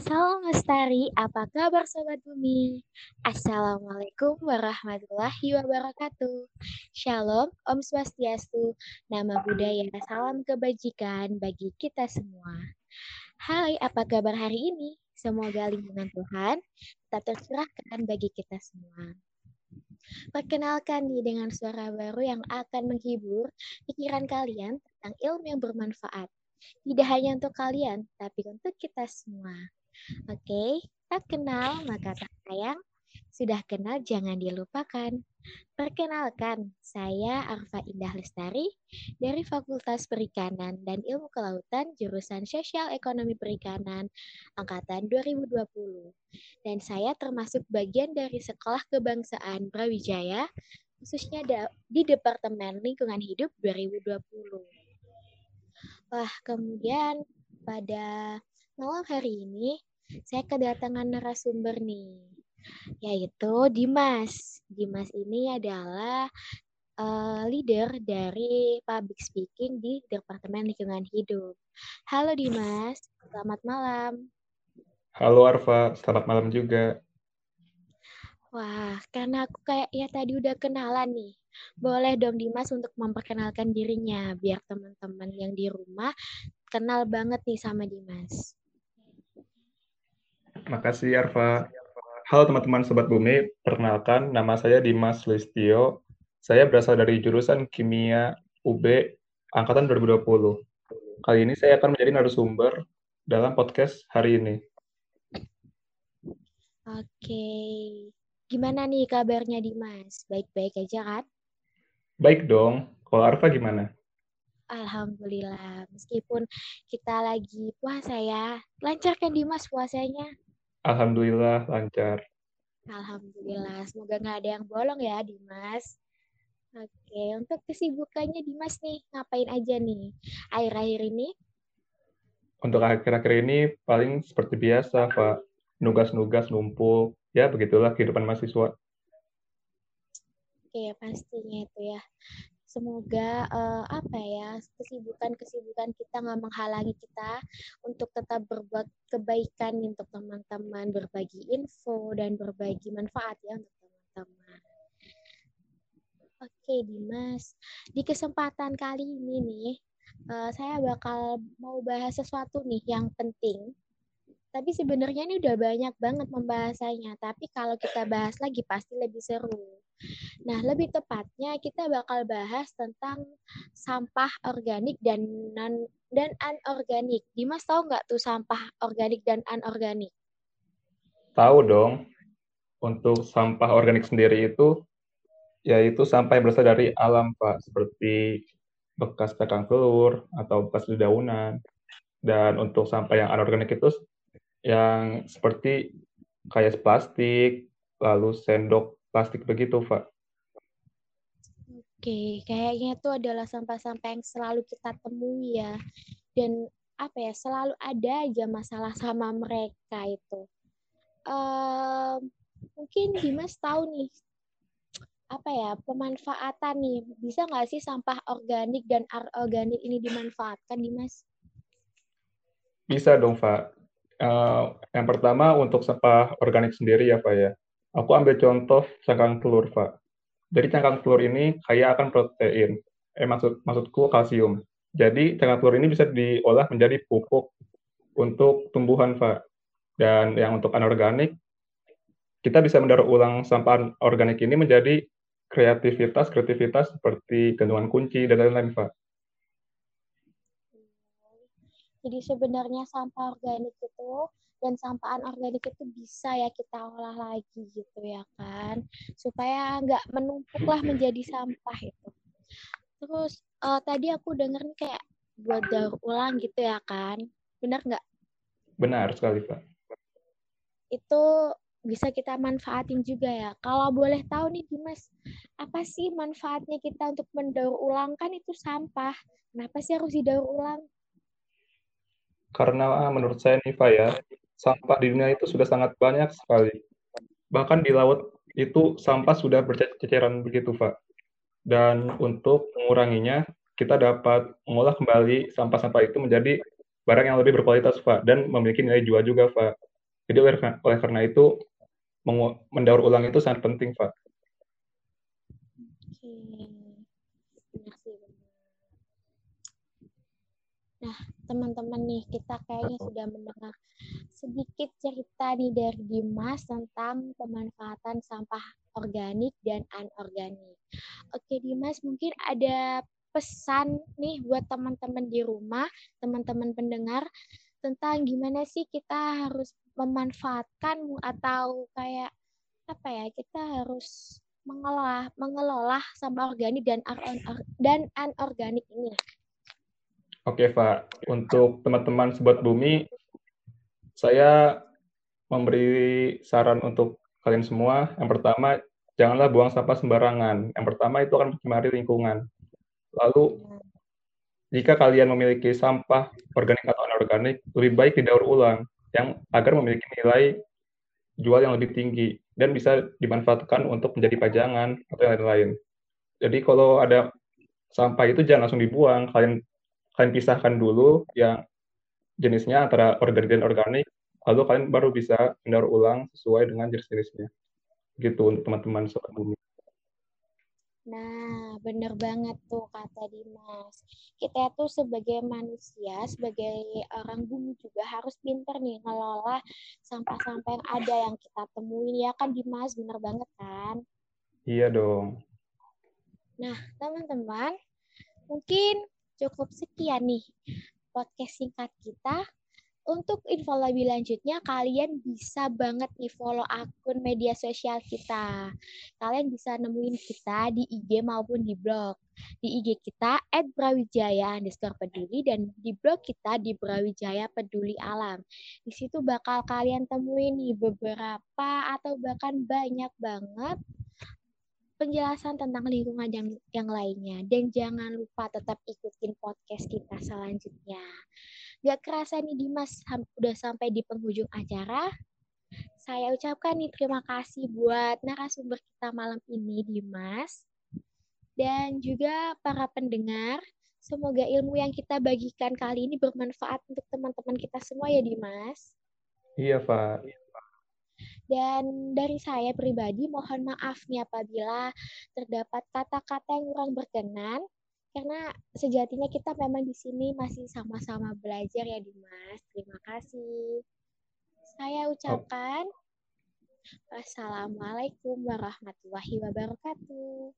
Salam Lestari, apa kabar Sobat Bumi? Assalamualaikum warahmatullahi wabarakatuh. Shalom, Om Swastiastu, nama budaya, salam kebajikan bagi kita semua. Hai, apa kabar hari ini? Semoga lindungan Tuhan tetap tercurahkan bagi kita semua. Perkenalkan nih dengan suara baru yang akan menghibur pikiran kalian tentang ilmu yang bermanfaat. Tidak hanya untuk kalian, tapi untuk kita semua. Oke, tak kenal maka tak sayang. Sudah kenal jangan dilupakan. Perkenalkan, saya Arfa Indah Lestari dari Fakultas Perikanan dan Ilmu Kelautan jurusan Sosial Ekonomi Perikanan angkatan 2020. Dan saya termasuk bagian dari Sekolah Kebangsaan Brawijaya khususnya di Departemen Lingkungan Hidup 2020. Wah, kemudian pada malam hari ini saya kedatangan narasumber nih, yaitu Dimas. Dimas ini adalah uh, leader dari public speaking di Departemen Lingkungan Hidup. Halo Dimas, selamat malam. Halo Arfa, selamat malam juga. Wah, karena aku kayak ya tadi udah kenalan nih. Boleh dong Dimas untuk memperkenalkan dirinya biar teman-teman yang di rumah kenal banget nih sama Dimas. Makasih Arfa. Halo teman-teman Sobat Bumi, perkenalkan nama saya Dimas Listio. Saya berasal dari jurusan Kimia UB Angkatan 2020. Kali ini saya akan menjadi narasumber dalam podcast hari ini. Oke, gimana nih kabarnya Dimas? Baik-baik aja kan? Baik dong. Kalau Arfa gimana? Alhamdulillah, meskipun kita lagi puasa ya. Lancar kan Dimas puasanya? Alhamdulillah lancar. Alhamdulillah, semoga nggak ada yang bolong ya Dimas. Oke, untuk kesibukannya Dimas nih, ngapain aja nih akhir-akhir ini? Untuk akhir-akhir ini paling seperti biasa, Pak. Nugas-nugas numpuk, ya begitulah kehidupan mahasiswa. Oke, pastinya itu ya semoga uh, apa ya kesibukan-kesibukan kita nggak menghalangi kita untuk tetap berbuat kebaikan untuk teman-teman berbagi info dan berbagi manfaat ya untuk teman-teman. Oke Dimas, di kesempatan kali ini nih uh, saya bakal mau bahas sesuatu nih yang penting tapi sebenarnya ini udah banyak banget membahasanya. Tapi kalau kita bahas lagi pasti lebih seru. Nah, lebih tepatnya kita bakal bahas tentang sampah organik dan non dan anorganik. Dimas tahu nggak tuh sampah organik dan anorganik? Tahu dong. Untuk sampah organik sendiri itu yaitu sampah yang berasal dari alam, Pak, seperti bekas cangkang telur atau bekas dedaunan. Dan untuk sampah yang anorganik itu yang seperti kayak plastik, lalu sendok plastik begitu, Pak. Oke, kayaknya itu adalah sampah-sampah yang selalu kita temui ya. Dan apa ya, selalu ada aja masalah sama mereka itu. Uh, mungkin Dimas tahu nih, apa ya, pemanfaatan nih. Bisa nggak sih sampah organik dan organik ini dimanfaatkan, Dimas? Bisa dong, Pak Uh, yang pertama untuk sampah organik sendiri ya Pak ya. Aku ambil contoh cangkang telur Pak. Jadi cangkang telur ini kaya akan protein. Eh maksud maksudku kalsium. Jadi cangkang telur ini bisa diolah menjadi pupuk untuk tumbuhan Pak. Dan yang untuk anorganik kita bisa mendaur ulang sampah organik ini menjadi kreativitas kreativitas seperti gantungan kunci dan lain-lain Pak. Jadi sebenarnya sampah organik itu dan sampah anorganik itu bisa ya kita olah lagi gitu ya kan supaya nggak menumpuk lah menjadi sampah itu. Terus uh, tadi aku denger nih kayak buat daur ulang gitu ya kan, benar nggak? Benar sekali pak. Itu bisa kita manfaatin juga ya. Kalau boleh tahu nih Dimas, apa sih manfaatnya kita untuk mendaur ulang kan itu sampah. Kenapa sih harus didaur ulang? Karena menurut saya nih Pak ya, sampah di dunia itu sudah sangat banyak sekali. Bahkan di laut itu sampah sudah berceceran begitu Pak. Dan untuk menguranginya, kita dapat mengolah kembali sampah-sampah itu menjadi barang yang lebih berkualitas Pak dan memiliki nilai jual juga Pak. Jadi oleh, karena itu mendaur ulang itu sangat penting, Pak. Nah, teman-teman nih, kita kayaknya sudah mendengar sedikit cerita nih dari Dimas tentang pemanfaatan sampah organik dan anorganik. Oke, Dimas, mungkin ada pesan nih buat teman-teman di rumah, teman-teman pendengar, tentang gimana sih kita harus memanfaatkan atau kayak apa ya, kita harus mengelola mengelola sampah organik dan dan anorganik ini. Oke, Pak. Untuk teman-teman Sobat Bumi, saya memberi saran untuk kalian semua. Yang pertama, janganlah buang sampah sembarangan. Yang pertama, itu akan mencemari lingkungan. Lalu, jika kalian memiliki sampah organik atau anorganik, lebih baik didaur ulang yang agar memiliki nilai jual yang lebih tinggi dan bisa dimanfaatkan untuk menjadi pajangan atau yang lain-lain. Jadi kalau ada sampah itu jangan langsung dibuang, kalian kalian pisahkan dulu yang jenisnya antara organik dan organik, lalu kalian baru bisa mendaur ulang sesuai dengan jenis-jenisnya. Gitu untuk teman-teman sobat bumi. Nah, bener banget tuh kata Dimas. Kita tuh sebagai manusia, sebagai orang bumi juga harus pinter nih ngelola sampah-sampah yang ada yang kita temuin. Ya kan Dimas, bener banget kan? Iya dong. Nah, teman-teman, mungkin cukup sekian nih podcast singkat kita. Untuk info lebih lanjutnya, kalian bisa banget nih follow akun media sosial kita. Kalian bisa nemuin kita di IG maupun di blog. Di IG kita at Brawijaya underscore peduli dan di blog kita di Brawijaya Peduli Alam. Di situ bakal kalian temuin nih beberapa atau bahkan banyak banget penjelasan tentang lingkungan yang, yang lainnya. Dan jangan lupa tetap ikutin podcast kita selanjutnya. Gak kerasa nih Dimas udah sampai di penghujung acara. Saya ucapkan nih terima kasih buat narasumber kita malam ini Dimas. Dan juga para pendengar, semoga ilmu yang kita bagikan kali ini bermanfaat untuk teman-teman kita semua ya Dimas. Iya Pak. Dan dari saya pribadi mohon maaf nih apabila terdapat kata-kata yang kurang berkenan karena sejatinya kita memang di sini masih sama-sama belajar ya Dimas. Terima kasih. Saya ucapkan Wassalamualaikum warahmatullahi wabarakatuh.